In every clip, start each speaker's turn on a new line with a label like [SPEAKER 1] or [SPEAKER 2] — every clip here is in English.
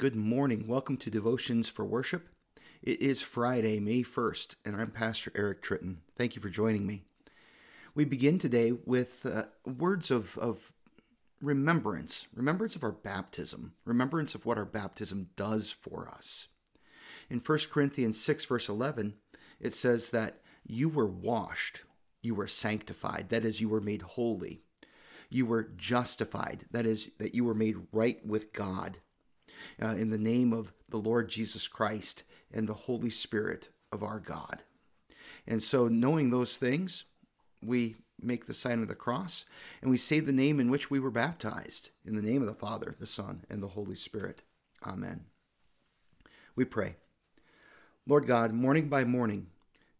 [SPEAKER 1] Good morning. Welcome to Devotions for Worship. It is Friday, May 1st, and I'm Pastor Eric Tritton. Thank you for joining me. We begin today with uh, words of, of remembrance, remembrance of our baptism, remembrance of what our baptism does for us. In 1 Corinthians 6, verse 11, it says that you were washed, you were sanctified, that is, you were made holy. You were justified, that is, that you were made right with God uh, in the name of the Lord Jesus Christ and the Holy Spirit of our God. And so, knowing those things, we make the sign of the cross and we say the name in which we were baptized in the name of the Father, the Son, and the Holy Spirit. Amen. We pray. Lord God, morning by morning,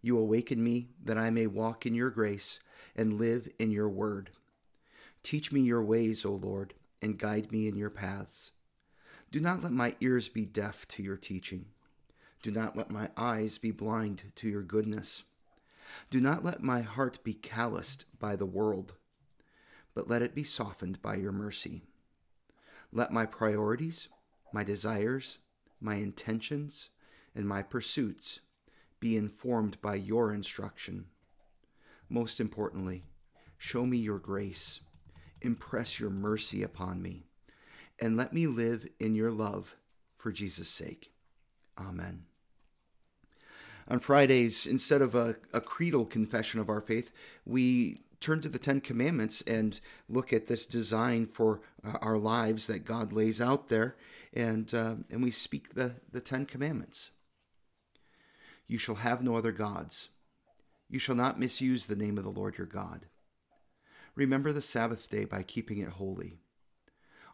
[SPEAKER 1] you awaken me that I may walk in your grace and live in your word. Teach me your ways, O Lord, and guide me in your paths. Do not let my ears be deaf to your teaching. Do not let my eyes be blind to your goodness. Do not let my heart be calloused by the world, but let it be softened by your mercy. Let my priorities, my desires, my intentions, and my pursuits be informed by your instruction. Most importantly, show me your grace. Impress your mercy upon me and let me live in your love for Jesus' sake. Amen. On Fridays, instead of a, a creedal confession of our faith, we turn to the Ten Commandments and look at this design for uh, our lives that God lays out there, and, uh, and we speak the, the Ten Commandments. You shall have no other gods. You shall not misuse the name of the Lord your God. Remember the Sabbath day by keeping it holy.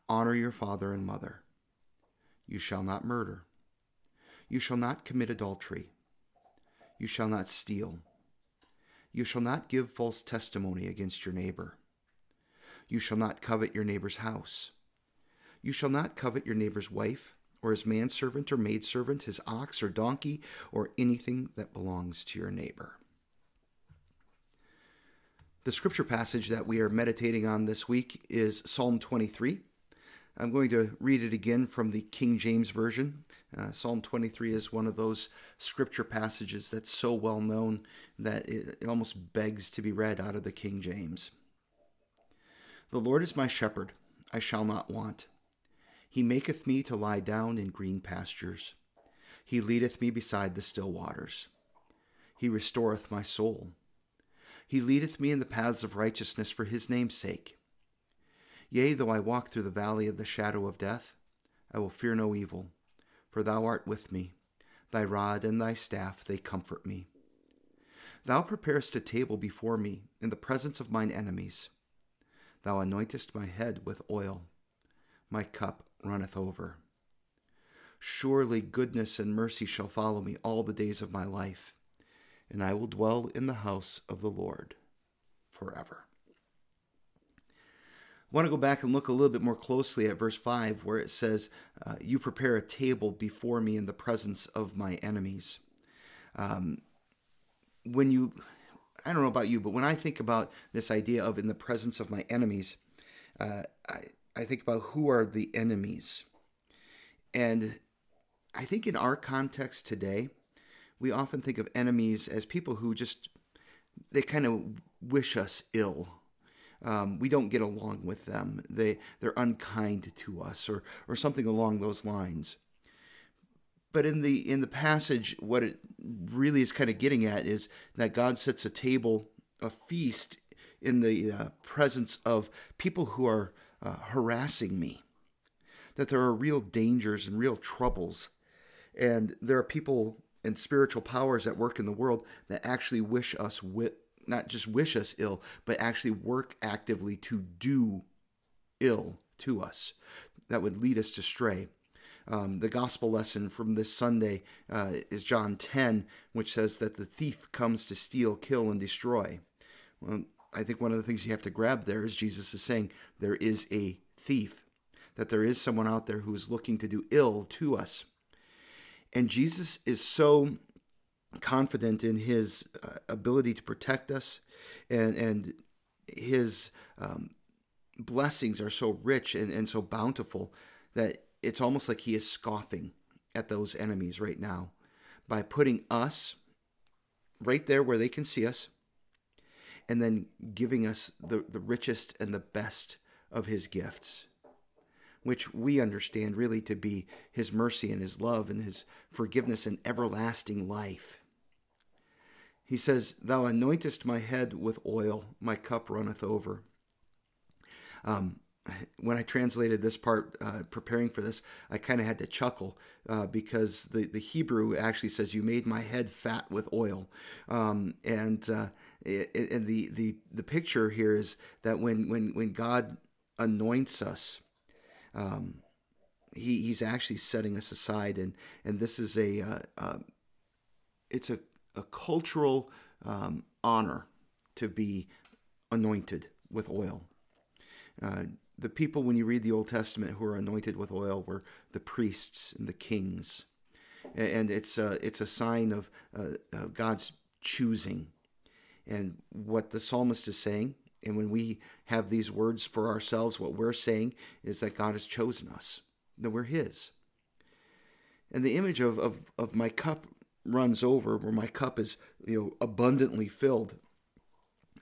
[SPEAKER 1] Honor your father and mother. You shall not murder. You shall not commit adultery. You shall not steal. You shall not give false testimony against your neighbor. You shall not covet your neighbor's house. You shall not covet your neighbor's wife, or his manservant or maidservant, his ox or donkey, or anything that belongs to your neighbor. The scripture passage that we are meditating on this week is Psalm 23. I'm going to read it again from the King James Version. Uh, Psalm 23 is one of those scripture passages that's so well known that it, it almost begs to be read out of the King James. The Lord is my shepherd, I shall not want. He maketh me to lie down in green pastures. He leadeth me beside the still waters. He restoreth my soul. He leadeth me in the paths of righteousness for his name's sake. Yea, though I walk through the valley of the shadow of death, I will fear no evil, for thou art with me. Thy rod and thy staff, they comfort me. Thou preparest a table before me in the presence of mine enemies. Thou anointest my head with oil. My cup runneth over. Surely goodness and mercy shall follow me all the days of my life, and I will dwell in the house of the Lord forever. I want to go back and look a little bit more closely at verse 5, where it says, uh, You prepare a table before me in the presence of my enemies. Um, when you, I don't know about you, but when I think about this idea of in the presence of my enemies, uh, I, I think about who are the enemies. And I think in our context today, we often think of enemies as people who just, they kind of wish us ill um, we don't get along with them. They they're unkind to us, or or something along those lines. But in the in the passage, what it really is kind of getting at is that God sets a table, a feast, in the uh, presence of people who are uh, harassing me. That there are real dangers and real troubles, and there are people and spiritual powers at work in the world that actually wish us with not just wish us ill, but actually work actively to do ill to us that would lead us to stray. Um, the gospel lesson from this Sunday uh, is John 10, which says that the thief comes to steal, kill, and destroy. Well, I think one of the things you have to grab there is Jesus is saying there is a thief, that there is someone out there who is looking to do ill to us. And Jesus is so confident in his uh, ability to protect us and and his um, blessings are so rich and, and so bountiful that it's almost like he is scoffing at those enemies right now by putting us right there where they can see us and then giving us the, the richest and the best of his gifts, which we understand really to be his mercy and his love and his forgiveness and everlasting life. He says, Thou anointest my head with oil, my cup runneth over. Um, when I translated this part, uh, preparing for this, I kind of had to chuckle uh, because the, the Hebrew actually says, "You made my head fat with oil," um, and uh, and the, the the picture here is that when when when God anoints us, um, he he's actually setting us aside, and and this is a uh, uh, it's a a cultural um, honor to be anointed with oil. Uh, the people, when you read the Old Testament, who are anointed with oil were the priests and the kings, and it's a, it's a sign of uh, God's choosing. And what the psalmist is saying, and when we have these words for ourselves, what we're saying is that God has chosen us, that we're His. And the image of, of, of my cup runs over, where my cup is you know abundantly filled,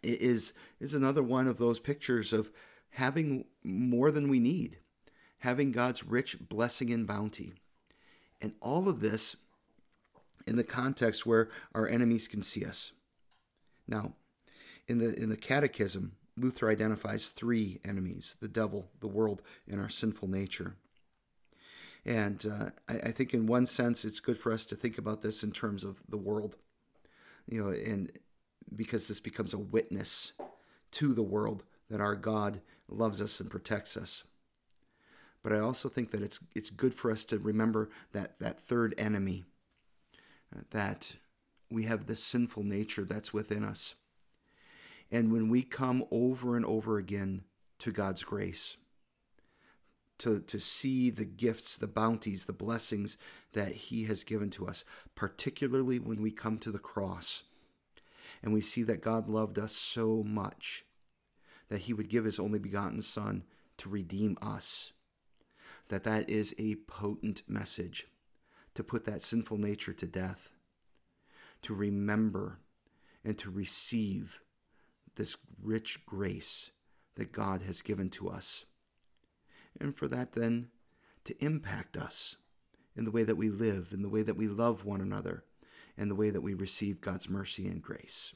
[SPEAKER 1] is is another one of those pictures of having more than we need, having God's rich blessing and bounty. And all of this in the context where our enemies can see us. Now, in the in the catechism, Luther identifies three enemies: the devil, the world, and our sinful nature. And uh, I, I, think, in one sense, it's good for us to think about this in terms of the world, you know, and because this becomes a witness to the world that our God loves us and protects us. But I also think that it's it's good for us to remember that that third enemy, uh, that we have this sinful nature that's within us. And when we come over and over again to God's grace, to, to see the gifts, the bounties, the blessings that He has given to us, particularly when we come to the cross and we see that God loved us so much that he would give his only begotten son to redeem us that that is a potent message to put that sinful nature to death to remember and to receive this rich grace that God has given to us and for that then to impact us in the way that we live in the way that we love one another and the way that we receive God's mercy and grace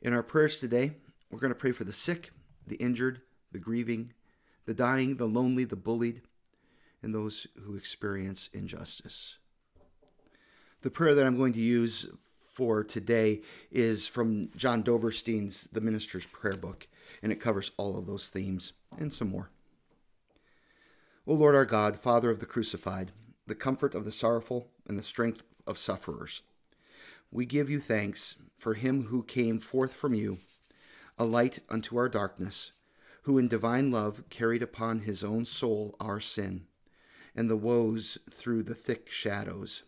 [SPEAKER 1] in our prayers today we're going to pray for the sick, the injured, the grieving, the dying, the lonely, the bullied, and those who experience injustice. The prayer that I'm going to use for today is from John Doberstein's The Minister's Prayer Book, and it covers all of those themes and some more. O Lord our God, Father of the crucified, the comfort of the sorrowful, and the strength of sufferers, we give you thanks for him who came forth from you a light unto our darkness, who in divine love carried upon his own soul our sin, and the woes through the thick shadows,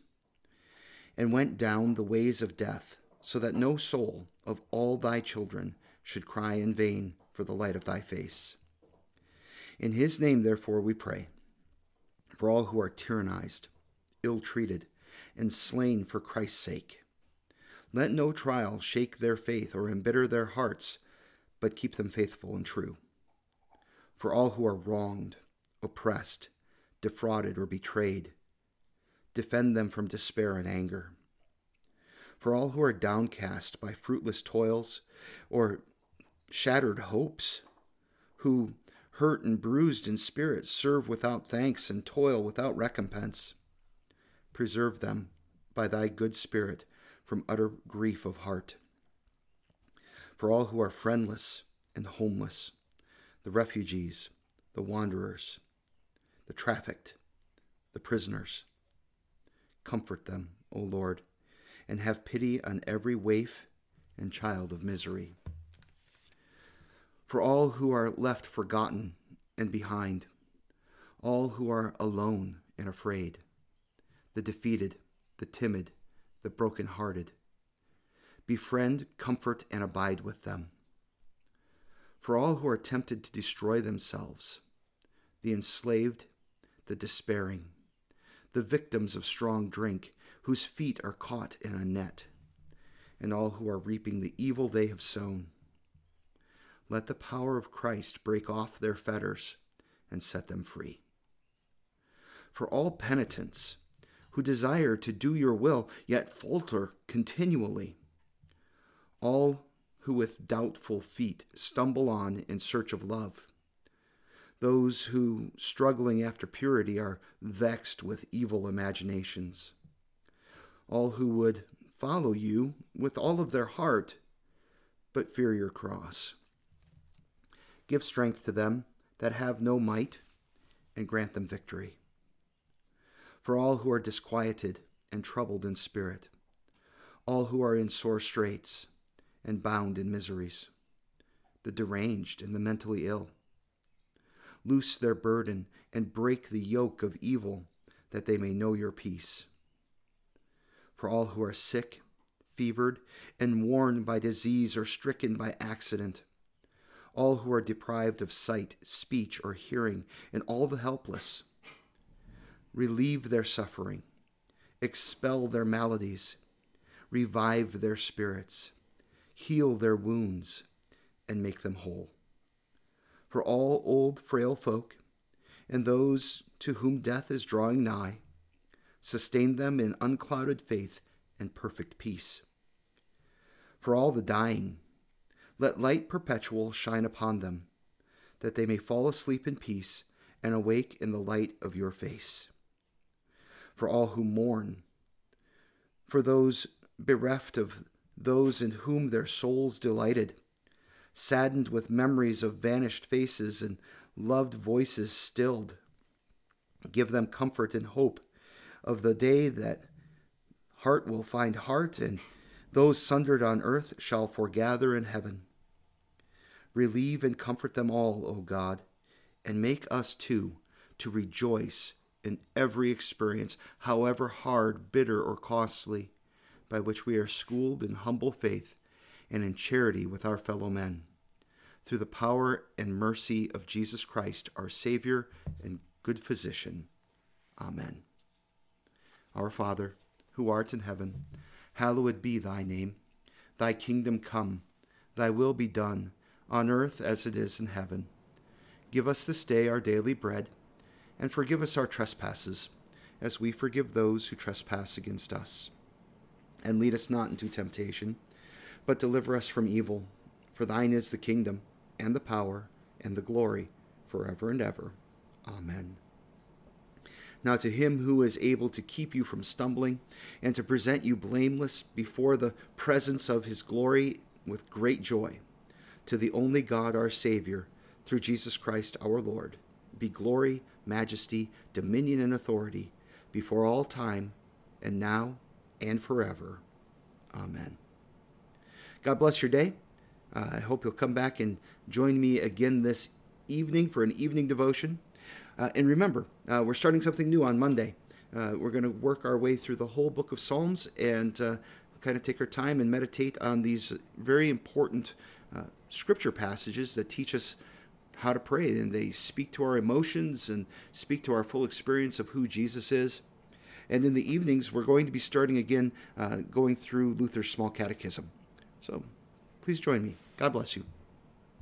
[SPEAKER 1] and went down the ways of death, so that no soul of all thy children should cry in vain for the light of thy face. In his name, therefore, we pray, for all who are tyrannized, ill treated, and slain for Christ's sake. Let no trial shake their faith or embitter their hearts but keep them faithful and true. For all who are wronged, oppressed, defrauded, or betrayed, defend them from despair and anger. For all who are downcast by fruitless toils or shattered hopes, who, hurt and bruised in spirit, serve without thanks and toil without recompense, preserve them by thy good spirit from utter grief of heart for all who are friendless and homeless, the refugees, the wanderers, the trafficked, the prisoners. Comfort them, O Lord, and have pity on every waif and child of misery. For all who are left forgotten and behind, all who are alone and afraid, the defeated, the timid, the broken-hearted, Befriend, comfort, and abide with them. For all who are tempted to destroy themselves, the enslaved the despairing, the victims of strong drink, whose feet are caught in a net, and all who are reaping the evil they have sown. Let the power of Christ break off their fetters and set them free. For all penitents who desire to do your will, yet falter continually, all who with doubtful feet stumble on in search of love, those who, struggling after purity, are vexed with evil imaginations, all who would follow you with all of their heart, but fear your cross. Give strength to them that have no might, and grant them victory. For all who are disquieted and troubled in spirit, all who are in sore straits and bound in miseries, the deranged and the mentally ill, loose their burden and break the yoke of evil, that they may know your peace. For all who are sick, fevered, and worn by disease or stricken by accident, all who are deprived of sight, speech, or hearing, and all the helpless. Relieve their suffering, expel their maladies, revive their spirits, heal their wounds, and make them whole. For all old, frail folk, and those to whom death is drawing nigh, sustain them in unclouded faith and perfect peace. For all the dying, let light perpetual shine upon them, that they may fall asleep in peace and awake in the light of your face. For all who mourn, for those bereft of those in whom their souls delighted, saddened with memories of vanished faces and loved voices stilled. Give them comfort and hope of the day that heart will find heart, and those sundered on earth shall foregather in heaven. Relieve and comfort them all, O God, and make us too to rejoice in every experience, however hard, bitter, or costly, by which we are schooled in humble faith and in charity with our fellow men. Through the power and mercy of Jesus Christ, our Savior and good physician. Amen. Our Father, who art in heaven, hallowed be thy name. Thy kingdom come, thy will be done on earth as it is in heaven. Give us this day our daily bread, and forgive us our trespasses, as we forgive those who trespass against us. And lead us not into temptation, but deliver us from evil. For thine is the kingdom, and the power, and the glory, forever and ever. Amen. Now, to him who is able to keep you from stumbling, and to present you blameless before the presence of his glory with great joy to the only God our Savior, through Jesus Christ our Lord, be glory, majesty, dominion, and authority before all time, and now and forever. Amen. God bless your day. Uh, I hope you'll come back and join me again this evening for an evening devotion. Uh, and remember, uh, we're starting something new on Monday. Uh, we're going to work our way through the whole book of Psalms and uh, kind of take our time and meditate on these very important uh, scripture passages that teach us how to pray, and they speak to our emotions and speak to our full experience of who Jesus is. And in the evenings, we're going to be starting again going through Luther's Small Catechism. So please join me. God bless you.